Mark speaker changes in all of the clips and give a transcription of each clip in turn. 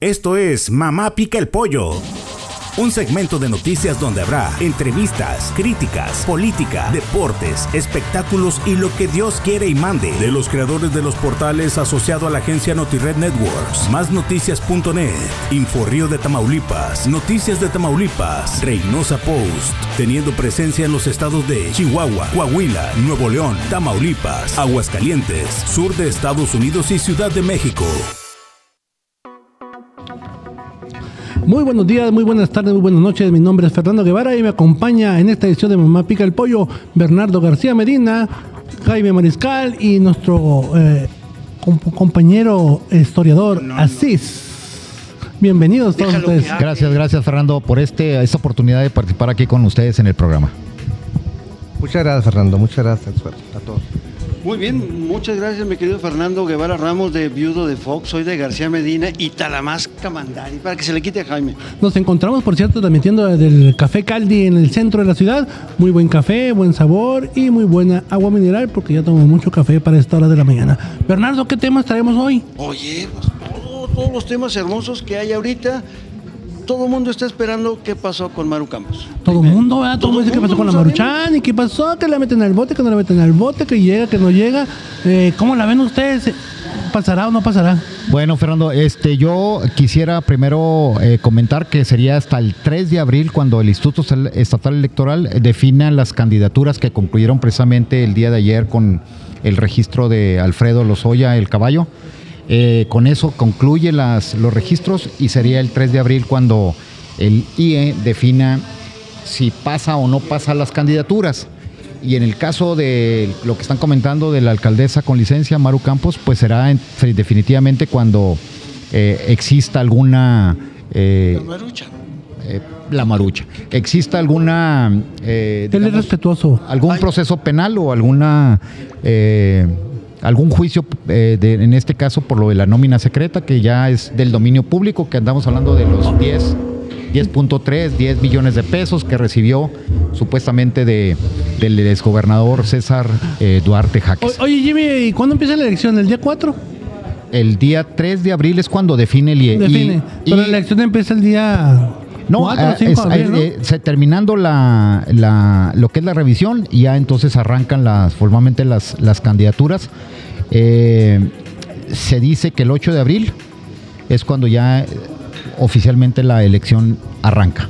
Speaker 1: Esto es Mamá Pica el Pollo. Un segmento de noticias donde habrá entrevistas, críticas, política, deportes, espectáculos y lo que Dios quiere y mande. De los creadores de los portales asociado a la agencia NotiRed Networks, másnoticias.net, Inforrío de Tamaulipas, Noticias de Tamaulipas, Reynosa Post, teniendo presencia en los estados de Chihuahua, Coahuila, Nuevo León, Tamaulipas, Aguascalientes, sur de Estados Unidos y Ciudad de México.
Speaker 2: Muy buenos días, muy buenas tardes, muy buenas noches. Mi nombre es Fernando Guevara y me acompaña en esta edición de Mamá Pica el Pollo Bernardo García Medina, Jaime Mariscal y nuestro eh, com- compañero historiador Asís. Bienvenidos todos
Speaker 3: Déjalo
Speaker 2: ustedes.
Speaker 4: Gracias, gracias Fernando por este, esta oportunidad de participar aquí con ustedes en el programa.
Speaker 5: Muchas gracias, Fernando. Muchas gracias a todos.
Speaker 3: Muy bien, muchas gracias, mi querido Fernando Guevara Ramos de Viudo de Fox. Soy de García Medina y Talamasca Mandari, para que se le quite a Jaime.
Speaker 2: Nos encontramos, por cierto, transmitiendo del Café Caldi en el centro de la ciudad. Muy buen café, buen sabor y muy buena agua mineral porque ya tomo mucho café para esta hora de la mañana. Bernardo, ¿qué temas traemos hoy?
Speaker 3: Oye, pues, todo- todos los temas hermosos que hay ahorita, todo el mundo está esperando qué pasó con Maru Campos.
Speaker 2: Todo el mundo, ¿verdad? Todo el
Speaker 3: Todo
Speaker 2: mundo dice qué pasó con la. Maruchan y qué pasó, que la meten al bote, que no la meten al bote, que llega, que no llega. Eh, ¿Cómo la ven ustedes? ¿Pasará o no pasará?
Speaker 4: Bueno, Fernando, este, yo quisiera primero eh, comentar que sería hasta el 3 de abril cuando el Instituto Estatal Electoral defina las candidaturas que concluyeron precisamente el día de ayer con el registro de Alfredo Lozoya, el caballo. Eh, con eso concluye las, los registros y sería el 3 de abril cuando el IE defina si pasa o no pasa las candidaturas. Y en el caso de lo que están comentando de la alcaldesa con licencia, Maru Campos, pues será en- definitivamente cuando eh, exista alguna... eh,
Speaker 3: Marucha.
Speaker 4: eh, la marucha. ¿Exista alguna... eh,
Speaker 2: Él es
Speaker 4: digamos,
Speaker 2: respetuoso.
Speaker 4: algún
Speaker 3: Ay.
Speaker 4: proceso penal o alguna... algún juicio, eh, de- en este caso por lo de la nómina secreta, que ya es del dominio público, que andamos hablando de los 10, 10.3, 10 millones de pesos que recibió supuestamente de, del exgobernador César eh, Duarte
Speaker 2: O-
Speaker 4: Jaques.
Speaker 2: oye, Jimmy, ¿y cuándo empieza la elección? ¿El día 4?
Speaker 4: El día 3 de abril es cuando define el IE. Y-
Speaker 2: Define.
Speaker 4: y-
Speaker 2: Pero la elección empieza el día
Speaker 4: No,
Speaker 2: 4
Speaker 4: ah,
Speaker 2: o 5
Speaker 4: es-
Speaker 2: de abril, ¿no?
Speaker 4: eh, se- terminando la, la- lo que es la revisión, ya entonces arrancan las formalmente las, las candidaturas. Eh, se dice que el 8 de abril es cuando ya eh, oficialmente la elección arranca.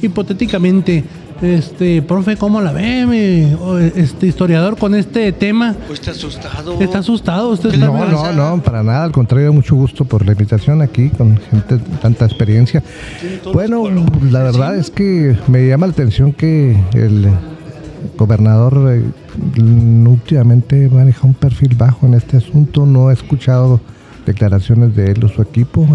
Speaker 2: Hipotéticamente, este, profe, ¿cómo la ve? mi- este historiador con este tema.
Speaker 3: Pues está asustado.
Speaker 2: ¿Está asustado? ¿Usted
Speaker 3: ¿Qué
Speaker 2: está
Speaker 3: le
Speaker 5: No,
Speaker 3: pasa?
Speaker 5: no, no, para nada. Al contrario, mucho gusto por la invitación aquí con gente de tanta experiencia. Bueno, la verdad es que me llama la atención que el gobernador eh, últimamente maneja un perfil bajo en este asunto. No he escuchado declaraciones de él o su equipo.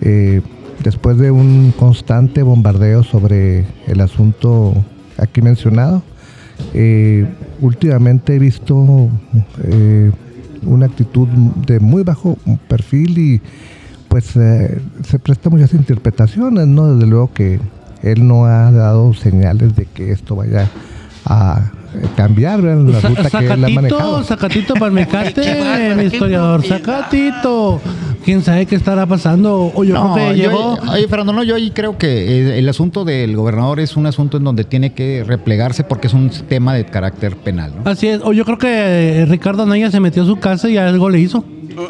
Speaker 5: Eh, después de un constante bombardeo sobre el asunto aquí mencionado, eh, últimamente he visto eh, una actitud de muy bajo perfil y pues eh, se presta muchas interpretaciones, ¿no? Desde luego que él no ha dado señales de que esto vaya a cambiar ¿verdad? la
Speaker 2: Sa-
Speaker 5: ruta que él ha manejado.
Speaker 2: sacatito para el mecate,
Speaker 3: Qué bárbaro,
Speaker 2: mi historiador.
Speaker 3: propiedad.
Speaker 2: ¿Quién sabe qué estará pasando? O yo
Speaker 4: No,
Speaker 2: creo que
Speaker 4: yo-
Speaker 2: llegó.
Speaker 4: oye, Fernando, no, yo ahí creo que eh, el asunto del gobernador es un asunto en donde tiene que replegarse porque es un tema de carácter penal. ¿no?
Speaker 2: Así es. O yo creo que eh, Ricardo Anaya se metió a su casa y algo le hizo.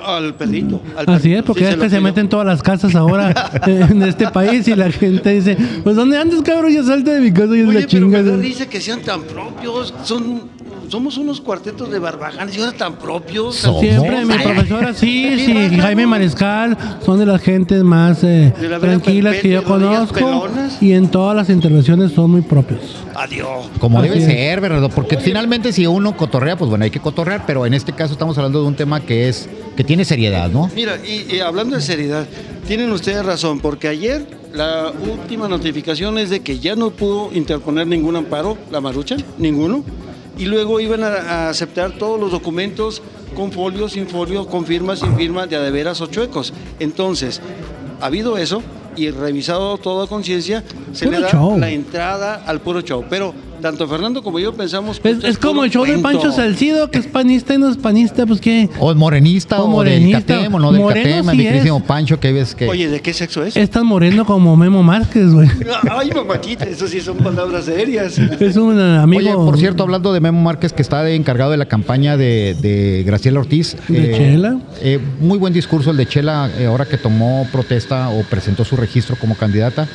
Speaker 3: Al perrito. al
Speaker 2: Así
Speaker 3: perrito,
Speaker 2: es, porque
Speaker 3: sí,
Speaker 2: es
Speaker 3: se
Speaker 2: que se meten todas las casas ahora en este país y la gente dice, pues ¿dónde andas, cabrón? Ya salte de mi casa y es
Speaker 3: Oye,
Speaker 2: la
Speaker 3: pero
Speaker 2: chinga.
Speaker 3: risa que sean tan propios. Son, somos unos cuartetos de barbajanes y ahora tan propios.
Speaker 2: Siempre, mi profesora, sí, sí. Jaime Mariscal, son de las gentes más eh,
Speaker 3: la
Speaker 2: tranquilas que yo conozco y en todas las intervenciones son muy propios.
Speaker 3: Adiós.
Speaker 4: Como
Speaker 2: Así
Speaker 4: debe
Speaker 2: es.
Speaker 4: ser, ¿verdad? Porque finalmente si uno cotorrea, pues bueno, hay que cotorrear, pero en este caso estamos hablando de un tema que es que tiene seriedad, ¿no?
Speaker 3: Mira, y, y hablando de seriedad, tienen ustedes razón, porque ayer la última notificación es de que ya no pudo interponer ningún amparo, la Marucha, ninguno, y luego iban a, a aceptar todos los documentos con folio, sin folio, con firma, sin firma, de a de veras o chuecos. Entonces, ha habido eso y revisado toda conciencia, se
Speaker 2: Puro
Speaker 3: le da
Speaker 2: show.
Speaker 3: la entrada al puro show. Pero tanto Fernando como yo pensamos que
Speaker 2: Es, como el show de
Speaker 3: cuento.
Speaker 2: Pancho Salcido, que es panista y no es panista, pues qué.
Speaker 4: O morenista
Speaker 2: O
Speaker 4: o,
Speaker 2: morenista.
Speaker 4: del Catemo, no del Catema,
Speaker 2: sí
Speaker 4: mi queridísimo. Pancho, que ves que...
Speaker 3: Oye, ¿de qué sexo es?
Speaker 2: Es tan moreno como Memo Márquez, güey.
Speaker 3: Ay, mamachita, eso sí son palabras serias.
Speaker 2: Es un eh, amigo.
Speaker 4: Oye, por cierto, hablando de Memo Márquez, que está de encargado de la campaña de, de Graciela Ortiz.
Speaker 2: ¿De Chela?
Speaker 4: eh, muy buen discurso el de Chela, eh, ahora que tomó protesta o presentó su registro como candidata.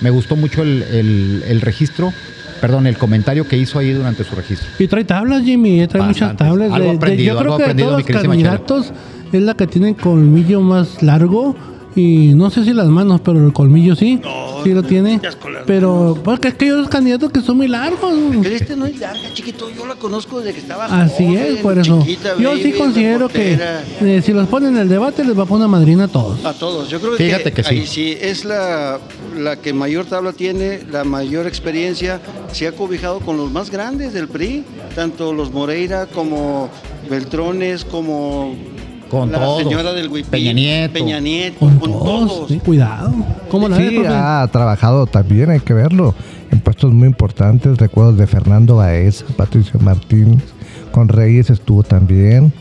Speaker 4: Me gustó mucho el, el- el registro, perdón, el comentario que hizo ahí durante su registro.
Speaker 2: Y trae tablas, Jimmy, eh, trae muchas
Speaker 4: Bastantes.
Speaker 2: tablas.
Speaker 4: Algo
Speaker 2: De- yo
Speaker 4: algo
Speaker 2: creo que de todos los
Speaker 4: Chela.
Speaker 2: candidatos es la que tiene colmillo más largo. Y no sé si las manos, pero el colmillo sí.
Speaker 3: No,
Speaker 2: sí lo tiene. Pero, porque es que hay otros candidatos que son muy largos.
Speaker 3: Pero este no es larga, chiquito. Yo la conozco desde que estaba
Speaker 2: Así
Speaker 3: joven,
Speaker 2: es, por eso.
Speaker 3: chiquita,
Speaker 2: Yo
Speaker 3: baby,
Speaker 2: sí considero que eh, si los ponen en el debate les va a poner una madrina a todos.
Speaker 3: A todos. Yo creo
Speaker 4: Fíjate que sí.
Speaker 3: ahí sí es la, la que mayor tabla tiene, la mayor experiencia. Se ha cobijado con los más grandes del PRI, tanto los Moreira como Beltrones, como
Speaker 4: Con
Speaker 3: la
Speaker 4: todos.
Speaker 3: señora del Huipil,
Speaker 4: Peña Nieto.
Speaker 3: Peña Nieto,
Speaker 2: Con
Speaker 3: con,
Speaker 2: todos,
Speaker 3: todos.
Speaker 2: sí, cuidado. ¿Cómo la
Speaker 5: Sí, ha trabajado también, hay que verlo, en puestos muy importantes. Recuerdos de Fernando Baez, Patricio Martínez, con Reyes estuvo también,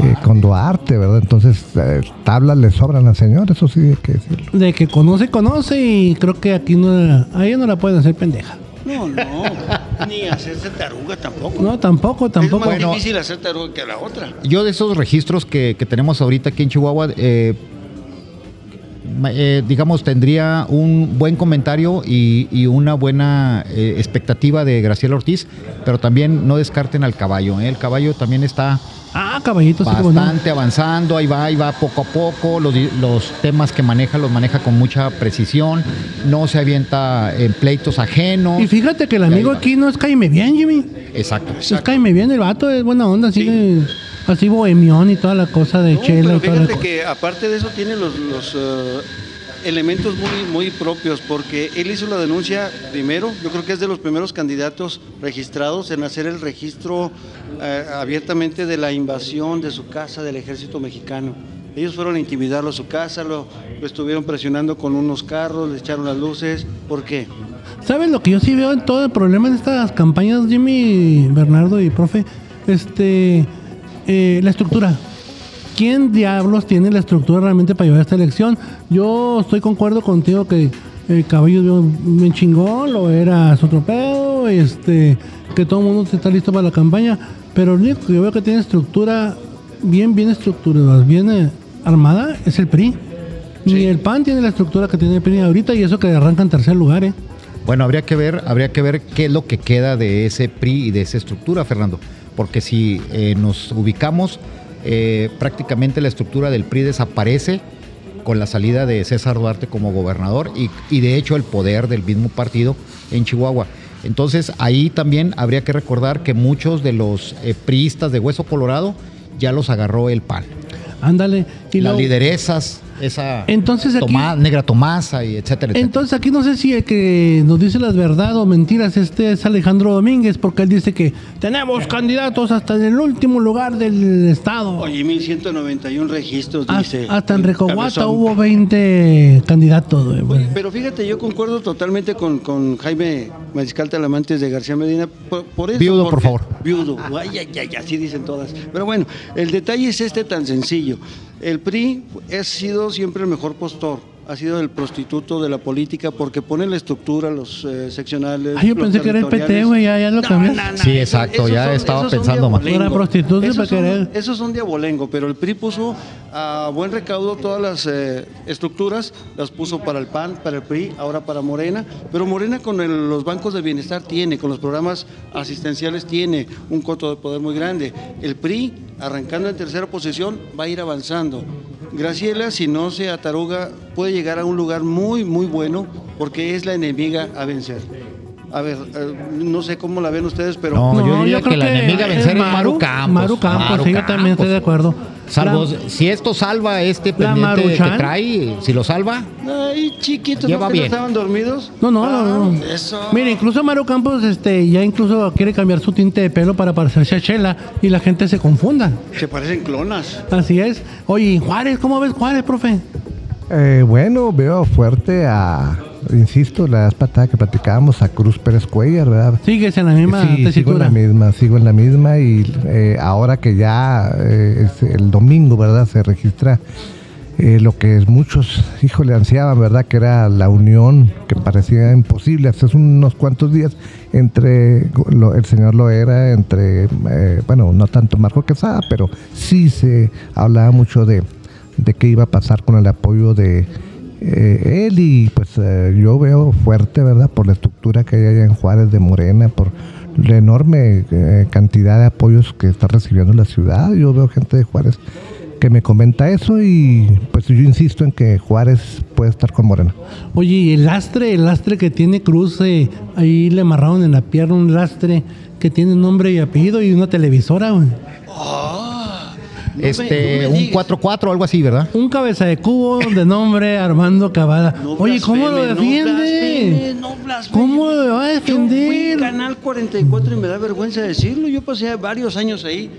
Speaker 5: eh, con Duarte, ¿verdad? Entonces, eh, tablas le sobran al señor, eso sí hay que decirlo.
Speaker 2: De que conoce, conoce y creo que aquí no, a ella no la pueden hacer pendeja.
Speaker 3: No, no, ni hacerse taruga tampoco.
Speaker 2: No, tampoco, tampoco.
Speaker 3: Es más
Speaker 4: Bueno.
Speaker 3: difícil hacer taruga que la otra.
Speaker 4: Yo de esos registros que, que tenemos ahorita aquí en Chihuahua, eh, eh, digamos, tendría un buen comentario y, y una buena eh, expectativa de Graciela Ortiz, pero también no descarten al caballo. ¿eh? El caballo también está
Speaker 2: Ah, caballito, sí, no.
Speaker 4: bastante avanzando, ahí va, ahí va poco a poco, los, los temas que maneja los maneja con mucha precisión, no se avienta en pleitos ajenos.
Speaker 2: Y fíjate que el amigo aquí no es caime bien, Jimmy.
Speaker 4: Exacto.
Speaker 2: Es caime bien, el vato es buena onda, así, de- así bohemión y toda la cosa de
Speaker 3: No,
Speaker 2: chela
Speaker 3: pero fíjate que aparte de eso tiene los, los, eh, elementos muy, muy propios, porque él hizo la denuncia primero, yo creo que es de los primeros candidatos registrados en hacer el registro eh, abiertamente de la invasión de su casa del ejército mexicano. Ellos fueron a intimidarlo a su casa, lo, lo estuvieron presionando con unos carros, le echaron las luces. ¿Por qué?
Speaker 2: ¿Sabes lo que yo sí veo en todo el problema de estas campañas, Jimmy, Bernardo y profe? Este, eh, la estructura. ¿Quién diablos tiene la estructura realmente para llevar esta elección? Yo estoy concuerdo contigo que el caballo es bien, chingón, lo era su pedo, este, que todo el mundo está listo para la campaña, pero lo único que yo veo que tiene estructura bien, bien estructurada, bien eh, armada, es el PRI. Ni el PAN tiene la estructura que tiene el PRI ahorita y eso que arranca en tercer lugar, ¿eh?
Speaker 4: Bueno, habría que ver, habría que ver qué es lo que queda de ese PRI y de esa estructura, Fernando. Porque si eh, nos ubicamos, eh, prácticamente la estructura del PRI desaparece con la salida de César Duarte como gobernador y, y de hecho el poder del mismo partido en Chihuahua. Entonces ahí también habría que recordar que muchos de los eh, priistas de Hueso Colorado ya los agarró el PAN.
Speaker 2: Ándale. Y
Speaker 4: Las
Speaker 2: luego-
Speaker 4: lideresas, esa
Speaker 2: Entonces aquí-
Speaker 4: Tomá- negra Tomasa y etcétera, etcétera.
Speaker 2: Entonces aquí no sé si el que nos dice las verdades o mentiras este es Alejandro Domínguez, porque él dice que tenemos candidatos hasta en el último lugar del estado.
Speaker 3: Oye, 1191 registros, dice.
Speaker 2: hasta en Recoguata
Speaker 3: cabezón.
Speaker 2: hubo 20 candidatos.
Speaker 3: Pero fíjate, yo concuerdo totalmente con, con Jaime Mariscal Talamantes de García Medina. Por, por eso,
Speaker 4: Viudo, por favor.
Speaker 3: Viudo. Ay, ay, ay, así dicen todas. Pero bueno, el detalle es este tan sencillo. El PRI ha sido siempre el mejor postor. Ha sido el prostituto de la política porque pone la estructura, los eh, seccionales.
Speaker 2: Ay, yo
Speaker 3: los
Speaker 2: pensé que era el PT, güey, ya- ya lo cambiaste.
Speaker 4: Sí, exacto, ya estaba pensando más.
Speaker 3: diabolengo.
Speaker 2: Era prostituta
Speaker 3: Esos
Speaker 2: para
Speaker 3: son-
Speaker 2: querer.
Speaker 3: esos son de abolengo, pero el PRI puso a buen recaudo todas las eh, estructuras, las puso para el PAN, para el PRI, ahora para Morena, pero Morena con los bancos de bienestar tiene, con los programas asistenciales tiene un coto de poder muy grande. El PRI, arrancando en tercera posición, va a ir avanzando. Graciela, si no se ataruga, puede llegar a un lugar muy, muy bueno, porque es la enemiga a vencer. A ver, eh, no sé cómo la ven ustedes, pero...
Speaker 4: No, yo diría
Speaker 2: creo
Speaker 4: que la enemiga a vencer es Maru Campos.
Speaker 2: Maru Campos,
Speaker 4: Maru
Speaker 2: sí, yo también estoy de acuerdo.
Speaker 4: Salvo
Speaker 2: La-
Speaker 4: si esto salva este pendiente que trae, si lo salva,
Speaker 3: Ay, chiquitos, ¿no
Speaker 4: bien.
Speaker 3: estaban dormidos?
Speaker 2: No, no, no,
Speaker 3: Ah,
Speaker 2: no.
Speaker 3: Eso.
Speaker 2: Mira, incluso Maru Campos este, ya incluso quiere cambiar su tinte de pelo para parecerse a Chela y la gente se confunda.
Speaker 3: Se parecen clonas.
Speaker 2: Así es. Oye, Juárez, ¿cómo ves Juárez, profe?
Speaker 5: Eh, bueno, veo fuerte a insisto, la vez pasada que platicábamos a Cruz Pérez Cuellar, ¿verdad?
Speaker 2: Sigues en la misma
Speaker 5: Sí, sigo en la misma, sigo en la misma y eh, ahora que ya eh, es el domingo, ¿verdad? Se registra eh, lo que muchos, híjole, ansiaban, ¿verdad? Que era la unión que parecía imposible hace unos cuantos días entre lo- el señor Loera, entre, eh, bueno, no tanto Marco Quesada, pero sí se hablaba mucho de, de qué iba a pasar con el apoyo de eh, él y pues eh, yo veo fuerte, ¿verdad? Por la estructura que hay allá en Juárez de Morena, por la enorme eh, cantidad de apoyos que está recibiendo la ciudad. Yo veo gente de Juárez que me comenta eso y pues yo insisto en que Juárez puede estar con Morena.
Speaker 2: Oye, y el lastre, el lastre que tiene Cruz, eh, ahí le amarraron en la pierna un lastre que tiene nombre y apellido y una televisora, güey.
Speaker 3: No me-
Speaker 4: Este,
Speaker 3: no me
Speaker 4: un
Speaker 3: digas.
Speaker 4: 4-4 o algo así, ¿verdad?
Speaker 2: Un cabeza de cubo de nombre Armando Cavada.
Speaker 3: No
Speaker 2: Oye, ¿cómo lo defiende?
Speaker 3: No blasfeme.
Speaker 2: ¿Cómo lo va a
Speaker 3: Yo fui
Speaker 2: defender?
Speaker 3: Canal 44 y me da vergüenza decirlo. Yo pasé varios años ahí.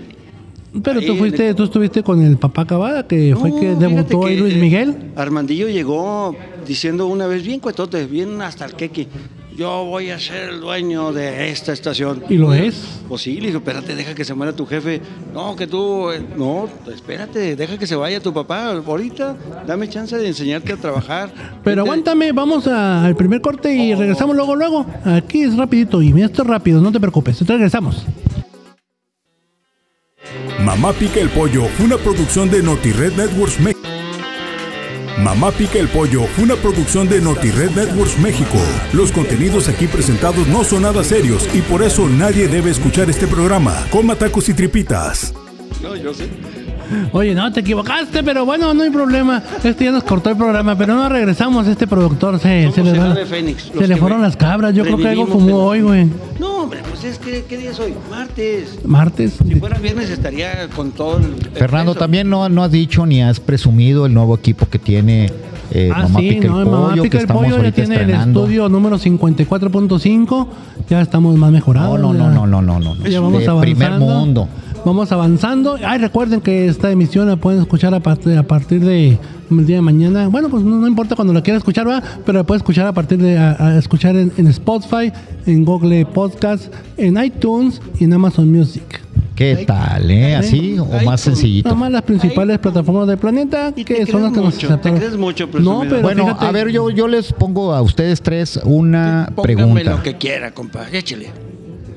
Speaker 2: Pero tú fuiste, tú estuviste con el papá Cavada, que fue que debutó ahí Luis Miguel.
Speaker 3: Armandillo llegó diciendo una vez bien cuetote, bien hasta el queque. Yo voy a ser el dueño de esta estación.
Speaker 2: ¿Y lo es?
Speaker 3: Pues sí, le dijo, espérate, deja que se muera tu jefe. No, que tú, eh, no, espérate, deja que se vaya tu papá. Ahorita dame chance de enseñarte a trabajar.
Speaker 2: Pero aguántame, vamos a- al primer corte y regresamos luego, luego. Aquí es rapidito y mira, esto es rápido, no te preocupes. Entonces regresamos.
Speaker 1: Mamá Pica el Pollo una producción de NotiRed Networks México. Mamá Pica el Pollo una producción de NotiRed Networks México. Los contenidos aquí presentados no son nada serios y por eso nadie debe escuchar este programa. Coma tacos y tripitas.
Speaker 3: No, yo sé.
Speaker 2: Oye, no, te equivocaste, pero bueno, no hay problema. Este ya nos cortó el programa, pero no regresamos. Este productor se, se le,
Speaker 3: el
Speaker 2: va-
Speaker 3: fénix,
Speaker 2: se le fueron las cabras. Yo creo que algo fumó hoy, güey.
Speaker 3: No, hombre, pues es que, ¿qué día es hoy? Martes.
Speaker 2: Martes.
Speaker 3: Si fuera viernes estaría con todo el... el
Speaker 4: Fernando,
Speaker 3: peso.
Speaker 4: también no, no has dicho ni has presumido el nuevo equipo que tiene eh,
Speaker 2: Ah,
Speaker 4: Mamá
Speaker 2: sí,
Speaker 4: Pica
Speaker 2: no,
Speaker 4: el
Speaker 2: Mamá
Speaker 4: Pollo,
Speaker 2: Pica el Pollo ya tiene el
Speaker 4: estrenando.
Speaker 2: estudio número 54.5. Ya estamos más mejorados.
Speaker 4: No, no, no, no, no, no, no.
Speaker 2: Ya vamos
Speaker 4: De
Speaker 2: avanzando.
Speaker 4: primer mundo.
Speaker 2: Vamos avanzando. Ay, recuerden que esta emisión la pueden escuchar a partir, a partir de el día de mañana. Bueno, pues no, no importa cuando la quieran escuchar, va, pero la pueden escuchar a partir de a, a escuchar en, en Spotify, en Google Podcast, en iTunes y en Amazon Music.
Speaker 4: ¿Qué tal, eh? ¿Así o más sencillito?
Speaker 2: Nada más las principales plataformas del planeta que son las que nos
Speaker 3: mucho,
Speaker 2: aceptaron.
Speaker 3: te crees mucho,
Speaker 2: no, pero
Speaker 4: Bueno,
Speaker 2: fíjate,
Speaker 4: a ver, yo, yo les pongo a ustedes tres una
Speaker 3: Póngame
Speaker 4: pregunta.
Speaker 3: lo que quiera, compa. Échale.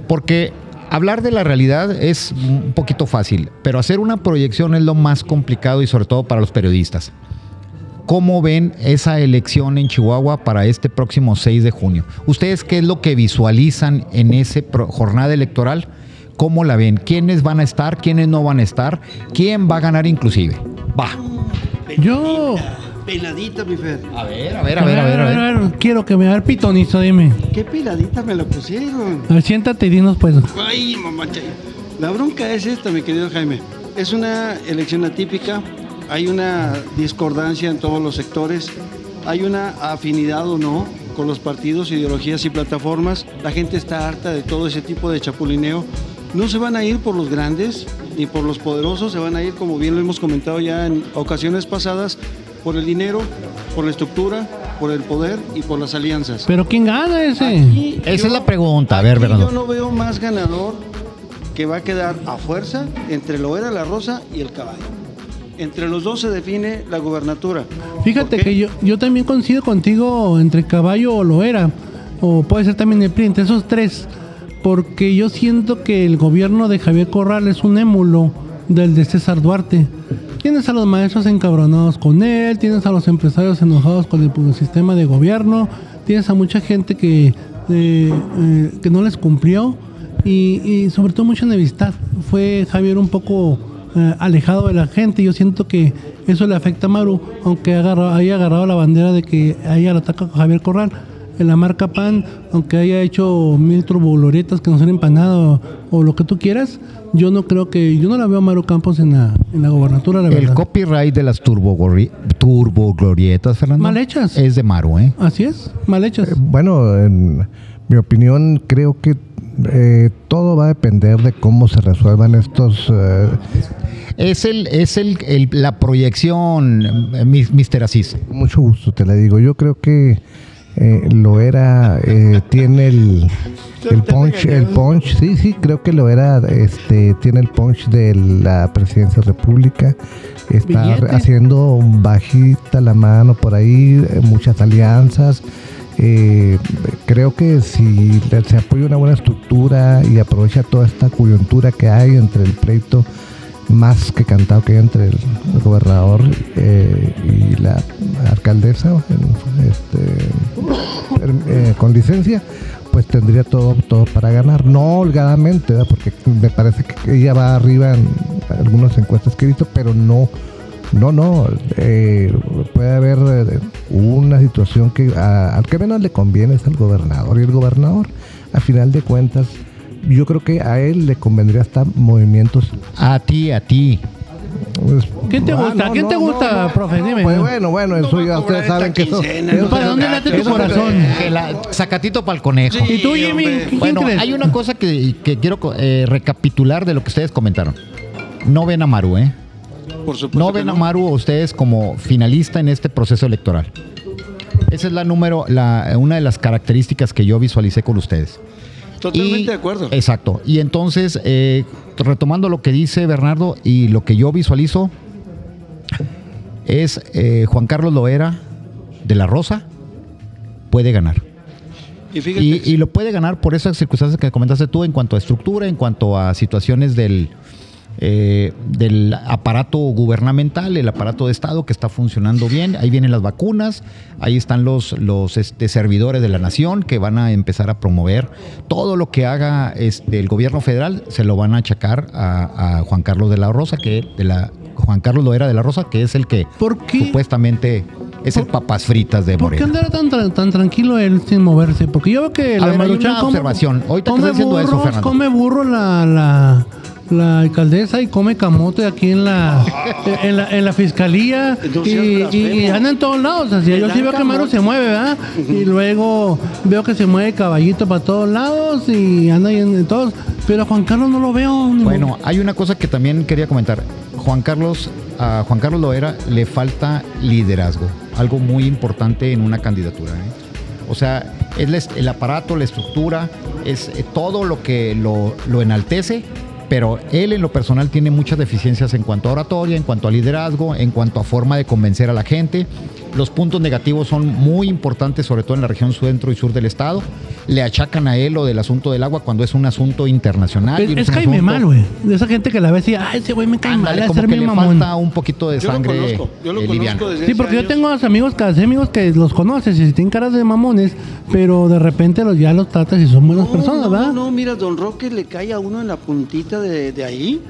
Speaker 4: Porque hablar de la realidad es un poquito fácil, pero hacer una proyección es lo más complicado y sobre todo para los periodistas. ¿Cómo ven esa elección en Chihuahua para este próximo 6 de junio? ¿Ustedes qué es lo que visualizan en esa jornada electoral? ¿Cómo la ven? ¿Quiénes van a estar? ¿Quiénes no van a estar? ¿Quién va a ganar inclusive? Va.
Speaker 2: Yo-
Speaker 3: Peladita, mi Fer.
Speaker 4: A ver, a ver, a ver, a ver. A ver.
Speaker 2: Quiero que me haga el pitonizo, dime.
Speaker 3: ¿Qué peladita me la pusieron?
Speaker 2: A ver, siéntate y dinos, pues.
Speaker 3: Ay, mamá. chay. La bronca es esta, mi querido Jaime. Es una elección atípica. Hay una discordancia en todos los sectores. Hay una afinidad o no con los partidos, ideologías y plataformas. La gente está harta de todo ese tipo de chapulineo. No se van a ir por los grandes ni por los poderosos, se van a ir, como bien lo hemos comentado ya en ocasiones pasadas, por el dinero, por la estructura, por el poder y por las alianzas.
Speaker 2: Pero ¿quién gana ese?
Speaker 3: Aquí
Speaker 4: Esa
Speaker 3: yo-
Speaker 4: es la pregunta. A ver,
Speaker 3: aquí
Speaker 4: Bernardo.
Speaker 3: Yo no veo más ganador que va a quedar a fuerza entre Loera la Rosa y el caballo. Entre los dos se define la gubernatura.
Speaker 2: Fíjate que yo, yo también coincido contigo entre caballo o loera, o puede ser también el PRI, entre esos tres, porque yo siento que el gobierno de Javier Corral es un émulo del de César Duarte. Tienes a los maestros encabronados con él, tienes a los empresarios enojados con el, sistema de gobierno, tienes a mucha gente que, eh, eh, que no les cumplió y, y sobre todo mucha enemistad. Fue Javier un poco eh, alejado de la gente. Yo siento que eso le afecta a Maru, aunque agarra- haya agarrado la bandera de que haya la ataca a Javier Corral. En la marca PAN, aunque haya hecho mil turbolorietas que nos han empanado o, lo que tú quieras, yo no creo que, yo no la veo a Maru Campos en la, en la gobernatura, la
Speaker 4: El
Speaker 2: verdad.
Speaker 4: copyright de las turboglorietas, Fernando.
Speaker 2: Mal hechas.
Speaker 4: Es de Maru, ¿eh?
Speaker 2: Así es, mal hechas.
Speaker 5: Eh, Bueno, en mi opinión, creo que eh, todo va a depender de cómo se resuelvan estos. eh,
Speaker 4: Es el, es el, el- la proyección, eh, Mr. Asís.
Speaker 5: mucho gusto, te la digo. Yo creo que eh, lo era, eh, tiene el, el punch, el punch, sí, sí, creo que lo era, este, tiene el punch de la presidencia de la República, está
Speaker 2: Billete.
Speaker 5: haciendo bajita la mano por ahí, eh, muchas alianzas. Eh, creo que si se apoya una buena estructura y aprovecha toda esta coyuntura que hay entre el pleito más que cantado que hay entre el, gobernador eh, y la alcaldesa este, eh, con licencia, pues tendría todo, todo para ganar. No holgadamente, ¿verdad? porque me parece que ella va arriba en algunas encuestas que he visto, pero no, no, no. eh, puede haber eh, una situación que a- al que menos le conviene es al gobernador. Y el gobernador, a final de cuentas, yo creo que a él le convendría hasta movimientos
Speaker 4: A ti, a ti.
Speaker 5: Pues,
Speaker 2: ¿Quién te gusta? ¿Quién te gusta, profe? Dime.
Speaker 5: Pues bueno, bueno, eso ya ustedes saben que eso.
Speaker 3: no
Speaker 2: ¿Para dónde late tu corazón?
Speaker 4: Que la- sacatito para el conejo.
Speaker 3: Sí.
Speaker 2: ¿Y tú, Jimmy? ¿Quién
Speaker 4: Bueno,
Speaker 2: crees?
Speaker 4: hay una cosa que, que quiero eh, recapitular de lo que ustedes comentaron. No ven a Maru, ¿eh?
Speaker 3: Por supuesto.
Speaker 4: No ven a Maru a ustedes como finalista en este proceso electoral. Esa es la número, la, una de las características que yo visualicé con ustedes.
Speaker 3: Totalmente
Speaker 4: Y-
Speaker 3: de acuerdo.
Speaker 4: Exacto. Y entonces, eh, retomando lo que dice Bernardo y lo que yo visualizo, es eh, Juan Carlos Loera de la Rosa puede ganar.
Speaker 3: Y fíjate,
Speaker 4: Y, y lo puede ganar por esas circunstancias que comentaste tú en cuanto a estructura, en cuanto a situaciones del, eh, del aparato gubernamental, el aparato de Estado que está funcionando bien. Ahí vienen las vacunas, ahí están los, los este, servidores de la nación que van a empezar a promover todo lo que haga este, el gobierno federal, se lo van a achacar a, a Juan Carlos de la Rosa, que de la Juan Carlos Loera de la Rosa, que es el que
Speaker 2: ¿Por qué?
Speaker 4: supuestamente es el papas fritas de
Speaker 2: ¿Por qué
Speaker 4: Morena.
Speaker 2: andará tan, tan tranquilo él sin moverse? Porque yo veo que
Speaker 4: A
Speaker 2: la
Speaker 4: ver, hay una
Speaker 2: come-
Speaker 4: observación. Ahorita que
Speaker 2: come
Speaker 4: eso,
Speaker 2: burros,
Speaker 4: Fernando.
Speaker 2: come burro la, la, la alcaldesa y come camote aquí en la, en la, en la fiscalía
Speaker 3: No
Speaker 2: y, anda en todos lados. Así, yo sí veo que Maru se mueve, ¿verdad? Y luego veo que se mueve caballito para todos lados y anda ahí en, en todos. Pero a Juan Carlos no lo veo.
Speaker 4: Bueno, hay una cosa que también quería comentar. Juan Carlos, a Juan Carlos Loera le falta liderazgo, algo muy importante en una candidatura. ¿eh? O sea, es el aparato, la estructura, es eh, todo lo que lo, lo enaltece, pero él en lo personal tiene muchas deficiencias en cuanto a oratoria, en cuanto a liderazgo, en cuanto a forma de convencer a la gente. Los puntos negativos son muy importantes, sobre todo en la región centro y sur del estado. Le achacan a él lo del asunto del agua cuando es un asunto internacional.
Speaker 2: Es,
Speaker 4: y no
Speaker 2: es
Speaker 4: un
Speaker 2: caime
Speaker 4: asunto-
Speaker 2: mal, güey. De esa gente que la ve así, ay, ese güey me cae
Speaker 4: Ándale,
Speaker 2: mal,
Speaker 4: como que
Speaker 2: mi
Speaker 4: le
Speaker 2: mamón.
Speaker 4: falta un poquito de
Speaker 3: yo lo
Speaker 4: sangre
Speaker 3: conozco. Yo lo
Speaker 4: eh,
Speaker 3: conozco
Speaker 4: liviana.
Speaker 3: desde
Speaker 2: Sí, porque yo tengo amigos, casi amigos que los conoces y tienen caras de mamones, pero de repente los, ya los tratas y son buenas
Speaker 3: No,
Speaker 2: personas,
Speaker 3: no,
Speaker 2: ¿verdad?
Speaker 3: No, mira, Don Roque le cae a uno en la puntita de, de ahí,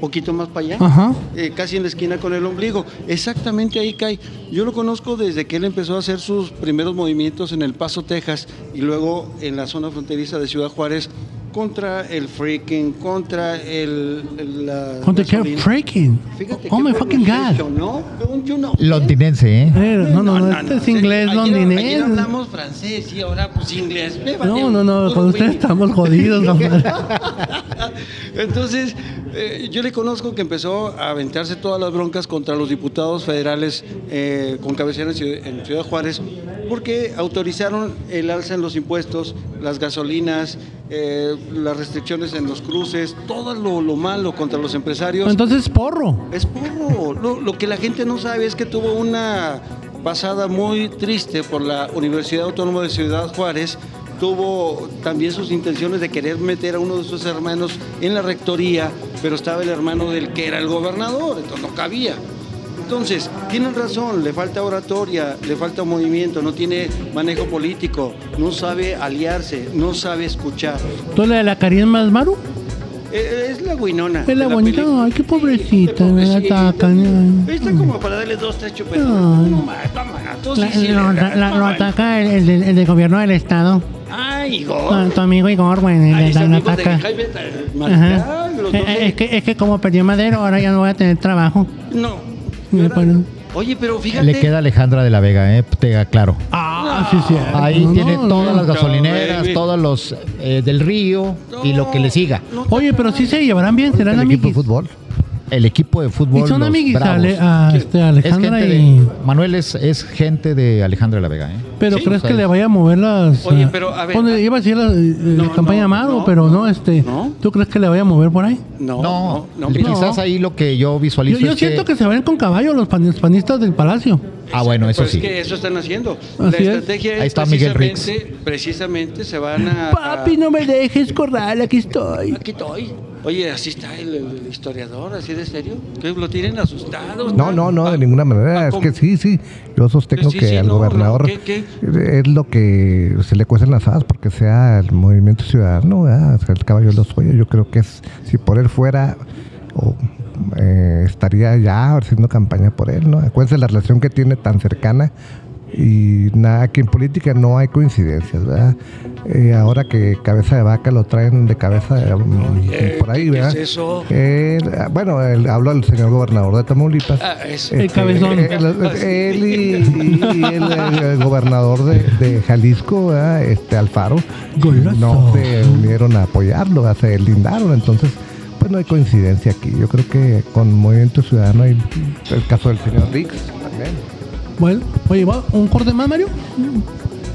Speaker 3: poquito más para allá.
Speaker 2: Ajá.
Speaker 3: eh, casi en la esquina con el ombligo. Exactamente ahí cae. Yo lo conozco desde que él empezó a hacer sus primeros movimientos en El Paso, Texas, y luego en la zona fronteriza de Ciudad Juárez contra el freaking, contra el, el- la
Speaker 2: Contra qué freaking.
Speaker 3: Fíjate
Speaker 2: Oh
Speaker 3: qué
Speaker 2: my fucking God.
Speaker 3: ¿no? You know?
Speaker 4: Londinense, ¿eh?
Speaker 2: Eh, no, no, no, este es inglés
Speaker 3: Ayer-
Speaker 2: londinés.
Speaker 3: Ayer hablamos francés y ahora pues inglés.
Speaker 2: No, no, no, con ustedes estamos jodidos.
Speaker 3: Entonces, eh, yo le conozco que empezó a aventarse todas las broncas contra los diputados federales eh, con cabecera en Ciudad, en Ciudad Juárez, porque autorizaron el alza en los impuestos, las gasolinas, eh, las restricciones en los cruces, todo lo, lo malo contra los empresarios.
Speaker 2: Entonces, porro.
Speaker 3: Es porro. Lo, lo que la gente no sabe es que tuvo una pasada muy triste por la Universidad Autónoma de Ciudad Juárez. Tuvo también sus intenciones de querer meter a uno de sus hermanos en la rectoría, pero estaba el hermano del que era el gobernador, entonces no cabía. Entonces, tienen razón, le falta oratoria, le falta movimiento, no tiene manejo político, no sabe aliarse, no sabe escuchar.
Speaker 2: ¿Tú la de la Karin más Maru?
Speaker 3: Eh, Es la guinona.
Speaker 2: Es la
Speaker 3: de
Speaker 2: bonita. Ay, qué pobrecita, me la atacan.
Speaker 3: Está como para darle dos, tres chupetas. No,
Speaker 2: La-
Speaker 3: sí,
Speaker 2: lo, la- ataca el, el, el del gobierno del estado.
Speaker 3: Ay,
Speaker 2: Tu,
Speaker 3: Igor.
Speaker 2: tu amigo Igor, güey,
Speaker 3: Ay, de
Speaker 2: ataca. Eh, eh, Es que, es que como perdió Madero, ahora ya no voy a tener trabajo.
Speaker 3: No.
Speaker 2: Me ponen-
Speaker 3: Oye, pero fíjate.
Speaker 4: Le queda Alejandra de la Vega, ¿eh? Te aclaro.
Speaker 2: Ah, sí, sí.
Speaker 4: Ahí
Speaker 2: No,
Speaker 4: tiene
Speaker 2: no,
Speaker 4: todas
Speaker 2: no.
Speaker 4: las gasolineras,
Speaker 3: baby.
Speaker 4: todos los eh, del río y lo que le siga.
Speaker 3: No,
Speaker 2: Oye, pero sí se llevarán bien, serán
Speaker 5: el equipo de fútbol.
Speaker 4: El equipo de fútbol.
Speaker 2: Y son amiguis. Ale- a, este,
Speaker 4: Es
Speaker 2: Alejandra
Speaker 4: gente
Speaker 2: y...
Speaker 4: de, Manuel es, es gente de Alejandra de la Vega, ¿eh?
Speaker 2: Pero
Speaker 3: Sí,
Speaker 2: ¿crees
Speaker 4: o sea,
Speaker 2: que le vaya a mover las...
Speaker 3: Oye,
Speaker 2: ah,
Speaker 3: pero, a ver,
Speaker 2: pone- iba a decir la, eh, la
Speaker 3: no,
Speaker 2: campaña
Speaker 3: no,
Speaker 2: Amado,
Speaker 3: no,
Speaker 2: pero no, este...
Speaker 3: no.
Speaker 2: ¿Tú crees que le vaya a mover por ahí?
Speaker 3: No,
Speaker 4: No,
Speaker 3: no, no.
Speaker 4: quizás
Speaker 2: no.
Speaker 4: ahí lo que yo
Speaker 2: Yo,
Speaker 4: visualizo
Speaker 2: yo
Speaker 4: es
Speaker 2: siento que... se van con caballo los pan- panistas del Palacio.
Speaker 4: Ah, bueno, eso
Speaker 3: Pues
Speaker 4: sí.
Speaker 3: es que eso están haciendo.
Speaker 2: Así
Speaker 3: la
Speaker 2: es.
Speaker 3: estrategia es
Speaker 4: Ahí está Miguel Rix.
Speaker 3: precisamente se van a...
Speaker 2: Papi, no me dejes corral, aquí estoy.
Speaker 3: Aquí estoy. Oye, así está el, el historiador, así de serio. Que lo tienen asustado.
Speaker 5: No, no, no, de ninguna manera. Es que sí, sí. Yo sostengo
Speaker 3: Sí,
Speaker 5: que
Speaker 3: sí,
Speaker 5: al
Speaker 3: no,
Speaker 5: gobernador
Speaker 3: ¿qué, qué?
Speaker 5: es lo que se le cuecen las asas porque sea el movimiento ciudadano, ¿verdad? El caballo de los sueños. Yo creo que es, si por él fuera, o, eh, estaría ya haciendo campaña por él, ¿no? Acuérdense la relación que tiene tan cercana y nada, aquí en política no hay coincidencias, ¿verdad? Eh, ahora que cabeza de vaca lo traen de cabeza de, mm, por ahí,
Speaker 3: ¿qué
Speaker 5: ¿verdad?
Speaker 3: es eso?
Speaker 5: Eh, bueno, él, habló el señor gobernador de Tamaulipas.
Speaker 3: Ah, es-
Speaker 2: El cabezón.
Speaker 5: eh, eh, él y, y el, el gobernador de, de Jalisco, ¿verdad? este Alfaro,
Speaker 2: Golazo.
Speaker 5: no se unieron a apoyarlo, ¿verdad? se lindaron. Entonces, pues no hay coincidencia aquí. Yo creo que con Movimiento Ciudadano hay el caso del señor Rix también.
Speaker 2: Bueno, oye, ¿va un corte más, Mario?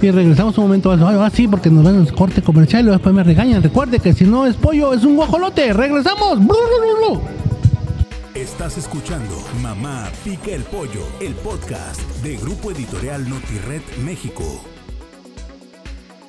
Speaker 2: Y regresamos un momento más. Ah, sí, porque nos van a corte comercial y después me regañan. Recuerde que si no es pollo, es un guajolote. ¡Regresamos! ¡Blu, blu, blu, blu!
Speaker 1: Estás escuchando Mamá Pica el Pollo, el podcast de Grupo Editorial Notired México.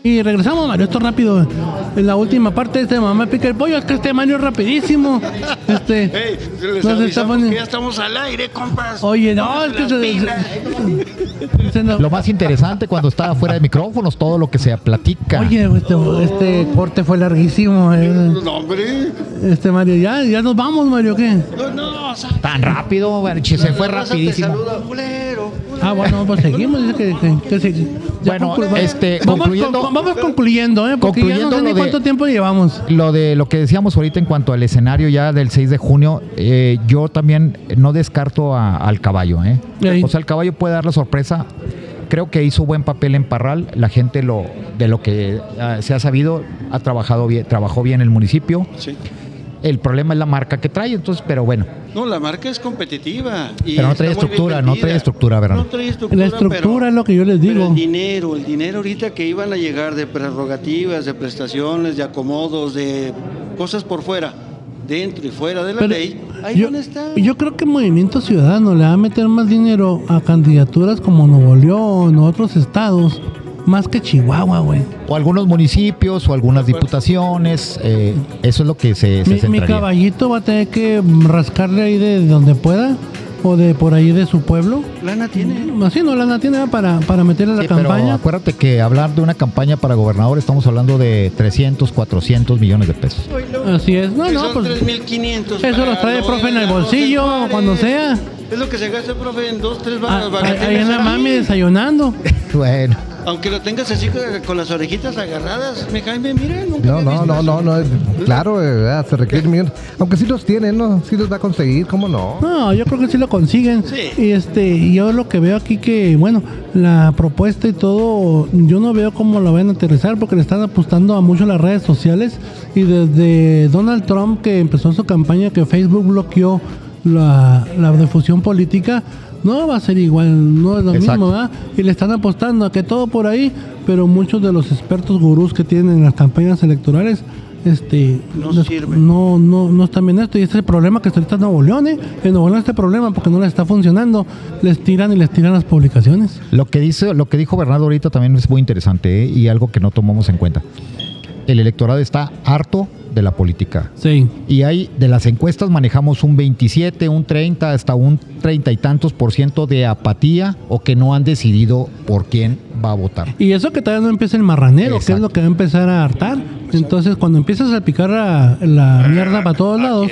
Speaker 2: Y regresamos, Mario, esto rápido. En la última parte de este mamá pica el pollo, es que este Mario es rapidísimo. Este.
Speaker 3: Ey, les
Speaker 2: está poniendo-
Speaker 3: que ya estamos al aire, compas.
Speaker 2: Oye, no, es que se, se- nos-
Speaker 4: Lo más interesante cuando está fuera de micrófonos, todo lo que se platica.
Speaker 2: Oye, este, este corte fue larguísimo. eh.
Speaker 3: No, hombre.
Speaker 2: Este Mario, ya, ya nos vamos, Mario, ¿qué?
Speaker 3: No, no, o sea,
Speaker 4: Tan rápido, se fue
Speaker 3: te
Speaker 4: rapidísimo.
Speaker 3: culero, culero.
Speaker 2: Ah, bueno, pues seguimos. Que, que-
Speaker 4: Bueno,
Speaker 2: conclu-
Speaker 4: este,
Speaker 2: vamos,
Speaker 4: concluyendo-
Speaker 2: con- vamos concluyendo, ¿eh? Porque ya no
Speaker 4: Concluyendo
Speaker 2: sé ni
Speaker 4: lo de-
Speaker 2: cuánto tiempo llevamos.
Speaker 4: Lo de lo que decíamos ahorita en cuanto al escenario ya del 6 de junio, eh, yo también no descarto a- al caballo. ¿eh? O sea, el caballo puede dar la sorpresa. Creo que hizo buen papel en Parral. La gente lo de lo que ah, se ha sabido ha trabajado bien, trabajó bien el municipio.
Speaker 3: Sí.
Speaker 4: El problema es la marca que trae, entonces, pero bueno.
Speaker 3: No, la marca es competitiva. y
Speaker 4: Pero no
Speaker 3: está
Speaker 4: trae estructura, no trae estructura, ¿verdad?
Speaker 3: No trae estructura.
Speaker 2: La estructura
Speaker 3: pero-
Speaker 2: es lo que yo les
Speaker 3: pero
Speaker 2: digo.
Speaker 3: el dinero, el dinero ahorita que iban a llegar de prerrogativas, de prestaciones, de acomodos, de cosas por fuera, dentro y fuera de la
Speaker 2: Pero
Speaker 3: ley, ahí
Speaker 2: yo,
Speaker 3: a estar.
Speaker 2: yo creo que Movimiento Ciudadano le va a meter más dinero a candidaturas como Nuevo León o otros estados, más que Chihuahua, güey.
Speaker 4: O algunos municipios o algunas diputaciones. eh, eso es lo que se, se
Speaker 2: Mi, mi caballito va a tener que rascarle ahí de donde pueda o de por ahí de su pueblo.
Speaker 3: Lana tiene.
Speaker 2: Así no, lana tiene para, para meterle a la
Speaker 4: Sí, pero
Speaker 2: campaña.
Speaker 4: acuérdate que hablar de una campaña para gobernador estamos hablando de 300, 400 millones de pesos.
Speaker 2: Así es. No, no,
Speaker 3: son
Speaker 2: pues
Speaker 3: 3.500.
Speaker 2: eso lo trae el profe en el bolsillo cuando sea.
Speaker 3: Es lo que se gasta el profe en dos, tres
Speaker 2: Ah,
Speaker 3: ba-
Speaker 2: ahí- en la mami desayunando.
Speaker 4: Bueno,
Speaker 3: Aunque lo tengas así con- las orejitas agarradas, mi Jaime, mira, nunca
Speaker 5: No, no, no, no, no, claro, eh, ¿verdad? se requiere millones. Aunque sí los tienen, ¿no? Sí los va a conseguir, ¿cómo no?
Speaker 2: No, yo creo que sí lo consiguen.
Speaker 3: Sí.
Speaker 2: Y este, y yo lo que veo aquí que, bueno, la propuesta y todo, yo no veo cómo la van a aterrizar porque le están apostando a mucho las redes sociales. Y desde Donald Trump que empezó su campaña que Facebook bloqueó la, la difusión política, no va a ser igual, no es lo
Speaker 4: Exacto.
Speaker 2: mismo, ¿verdad? Y le están apostando a que todo por ahí, pero muchos de los expertos gurús que tienen en las campañas electorales, este,
Speaker 3: No
Speaker 2: les-
Speaker 3: sirven.
Speaker 2: no, no, no están bien esto. Y este es el problema que está ahorita en Nuevo León, ¿eh? En Nuevo León este problema porque no les está funcionando. Les tiran y les tiran las publicaciones.
Speaker 4: lo que dice, lo que dijo Bernardo ahorita también es muy interesante ¿eh? y algo que no tomamos en cuenta. El electorado está harto de la política.
Speaker 2: Sí.
Speaker 4: Y hay, de las encuestas manejamos un 27, un 30, hasta un 30 y tantos por ciento de apatía o que no han decidido por quién va a votar.
Speaker 2: Y eso que todavía no empieza el marranero, que es
Speaker 4: Exacto.
Speaker 2: lo que va a empezar a hartar. Entonces, cuando empiezas a picar a- la mierda para todos lados,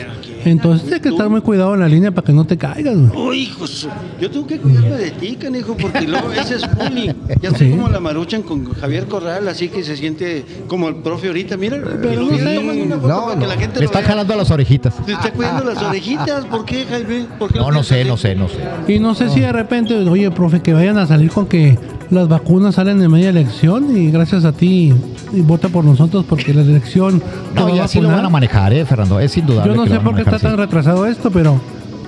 Speaker 2: entonces tienes que estar muy cuidado en la línea para que no te caigas, güey.
Speaker 3: Uy, hijo, de su- yo tengo que cuidarme de ti, canijo, porque luego ese es bullying. Ya estoy
Speaker 2: Sí.
Speaker 3: como la maruchan con Javier Corral, así que se siente como el profe ahorita. Mira,
Speaker 2: Pero no sé.
Speaker 3: tómame una foto
Speaker 5: No,
Speaker 3: para que
Speaker 5: no.
Speaker 3: la gente
Speaker 4: Le
Speaker 3: lo
Speaker 4: está
Speaker 3: vea.
Speaker 4: jalando las orejitas.
Speaker 3: Te está cuidando las orejitas. ¿Por qué, Jaime? ¿Por qué
Speaker 4: No,
Speaker 3: lo
Speaker 4: no sé, no sé, no sé.
Speaker 2: Y no sé si de repente, oye, profe, que vayan a salir con que las vacunas salen en media elección y gracias a ti y vota por nosotros porque la elección
Speaker 4: No,
Speaker 2: va a
Speaker 4: ya sí lo van a manejar, ¿eh, Fernando? Es indudable.
Speaker 2: Yo no
Speaker 4: que
Speaker 2: sé
Speaker 4: lo van a
Speaker 2: por qué está tan retrasado esto, pero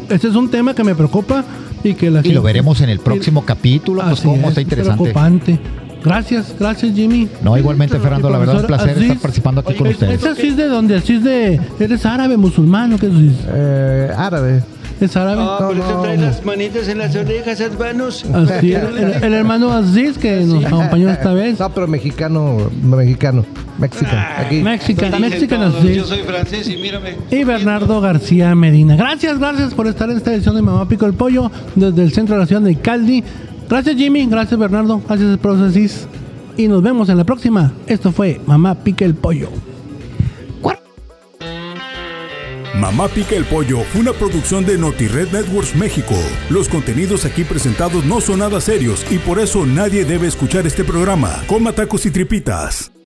Speaker 2: este es un tema que me preocupa y que la
Speaker 4: Y lo veremos en el próximo capítulo, pues
Speaker 2: Así
Speaker 4: cómo
Speaker 2: es,
Speaker 4: está interesante.
Speaker 2: Preocupante. Gracias, gracias Jimmy.
Speaker 4: No, igualmente, Fernando, la verdad es un placer
Speaker 2: Aziz.
Speaker 4: estar participando aquí con
Speaker 3: Oye,
Speaker 4: ustedes.
Speaker 2: ¿Es así de dónde? ¿Así es de... ¿Eres árabe, musulmán o qué es?
Speaker 5: Eh, árabe.
Speaker 2: ¿Es árabe?
Speaker 3: Ah, por
Speaker 5: No,
Speaker 3: eso trae las manitas en las orejas, hermanos.
Speaker 2: Así es. El, el hermano Aziz que nos acompañó esta vez.
Speaker 5: No, pero mexicano, mexicano, mexicano. Aquí.
Speaker 2: Mexican, Mexican Aziz.
Speaker 3: Yo soy francés y mírame.
Speaker 2: Y Bernardo García Medina. Gracias, gracias por estar en esta edición de Mamá Pico el Pollo desde el centro de la ciudad de Caldi. Gracias Jimmy, gracias Bernardo, gracias Procesis. Y nos vemos en la próxima. Esto fue Mamá Pica el Pollo.
Speaker 1: Mamá Pica el Pollo fue una producción de NotiRed Networks México. Los contenidos aquí presentados no son nada serios y por eso nadie debe escuchar este programa. Coma tacos y tripitas.